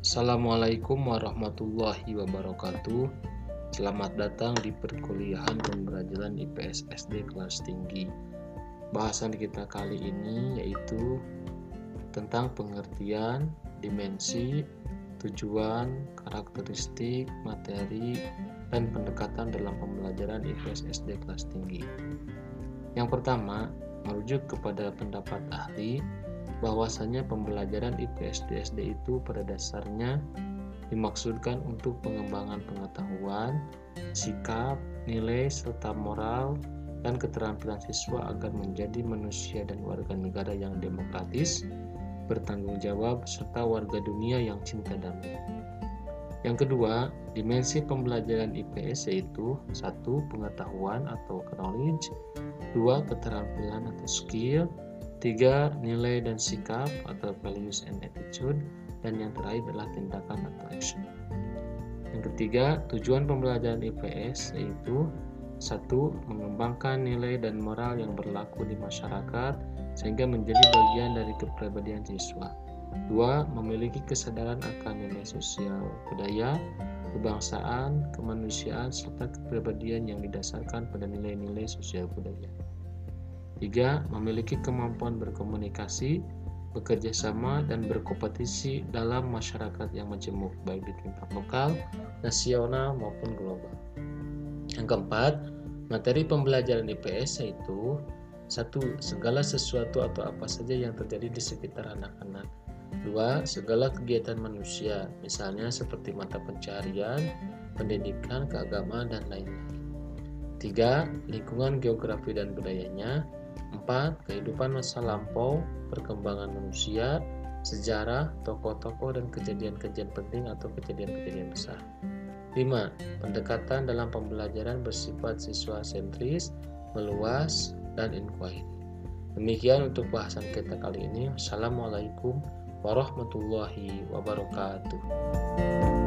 Assalamualaikum warahmatullahi wabarakatuh. Selamat datang di perkuliahan pembelajaran IPS SD kelas tinggi. Bahasan kita kali ini yaitu tentang pengertian, dimensi, tujuan, karakteristik, materi, dan pendekatan dalam pembelajaran IPS SD kelas tinggi. Yang pertama, merujuk kepada pendapat ahli, bahwasanya pembelajaran IPS di SD itu pada dasarnya dimaksudkan untuk pengembangan pengetahuan, sikap, nilai, serta moral dan keterampilan siswa agar menjadi manusia dan warga negara yang demokratis, bertanggung jawab, serta warga dunia yang cinta damai. Yang kedua, dimensi pembelajaran IPS yaitu satu pengetahuan atau knowledge, dua keterampilan atau skill, Tiga, nilai dan sikap atau values and attitude. Dan yang terakhir adalah tindakan atau action. Yang ketiga, tujuan pembelajaran IPS yaitu satu, mengembangkan nilai dan moral yang berlaku di masyarakat sehingga menjadi bagian dari kepribadian siswa. Dua, memiliki kesadaran akan nilai sosial budaya, kebangsaan, kemanusiaan, serta kepribadian yang didasarkan pada nilai-nilai sosial budaya. Tiga, memiliki kemampuan berkomunikasi, bekerja sama, dan berkompetisi dalam masyarakat yang majemuk, baik di tingkat lokal, nasional, maupun global. Yang keempat, materi pembelajaran IPS yaitu satu, segala sesuatu atau apa saja yang terjadi di sekitar anak-anak. Dua, segala kegiatan manusia, misalnya seperti mata pencarian, pendidikan, keagamaan, dan lain-lain. Tiga, lingkungan geografi dan budayanya. 4. Kehidupan masa lampau, perkembangan manusia, sejarah, tokoh-tokoh dan kejadian-kejadian penting atau kejadian-kejadian besar. 5. Pendekatan dalam pembelajaran bersifat siswa sentris, meluas, dan inquiry. Demikian untuk bahasan kita kali ini. Assalamualaikum warahmatullahi wabarakatuh.